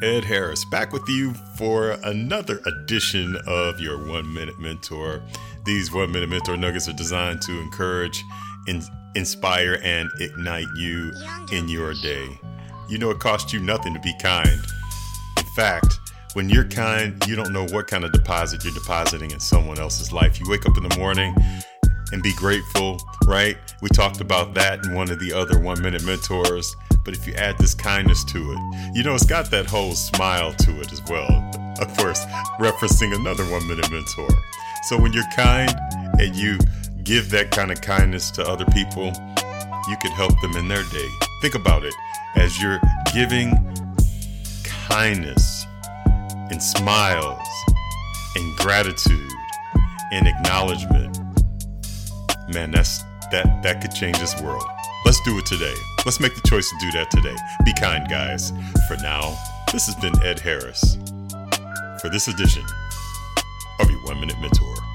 Ed Harris, back with you for another edition of your One Minute Mentor. These One Minute Mentor nuggets are designed to encourage, in, inspire, and ignite you in your day. You know, it costs you nothing to be kind. In fact, when you're kind, you don't know what kind of deposit you're depositing in someone else's life. You wake up in the morning and be grateful, right? We talked about that in one of the other one minute mentors. But if you add this kindness to it, you know, it's got that whole smile to it as well. Of course, referencing another one minute mentor. So when you're kind and you give that kind of kindness to other people, you could help them in their day. Think about it as you're giving kindness and smiles and gratitude and acknowledgement. Man, that's that that could change this world. Let's do it today. Let's make the choice to do that today. Be kind, guys. For now, this has been Ed Harris for this edition of your One Minute Mentor.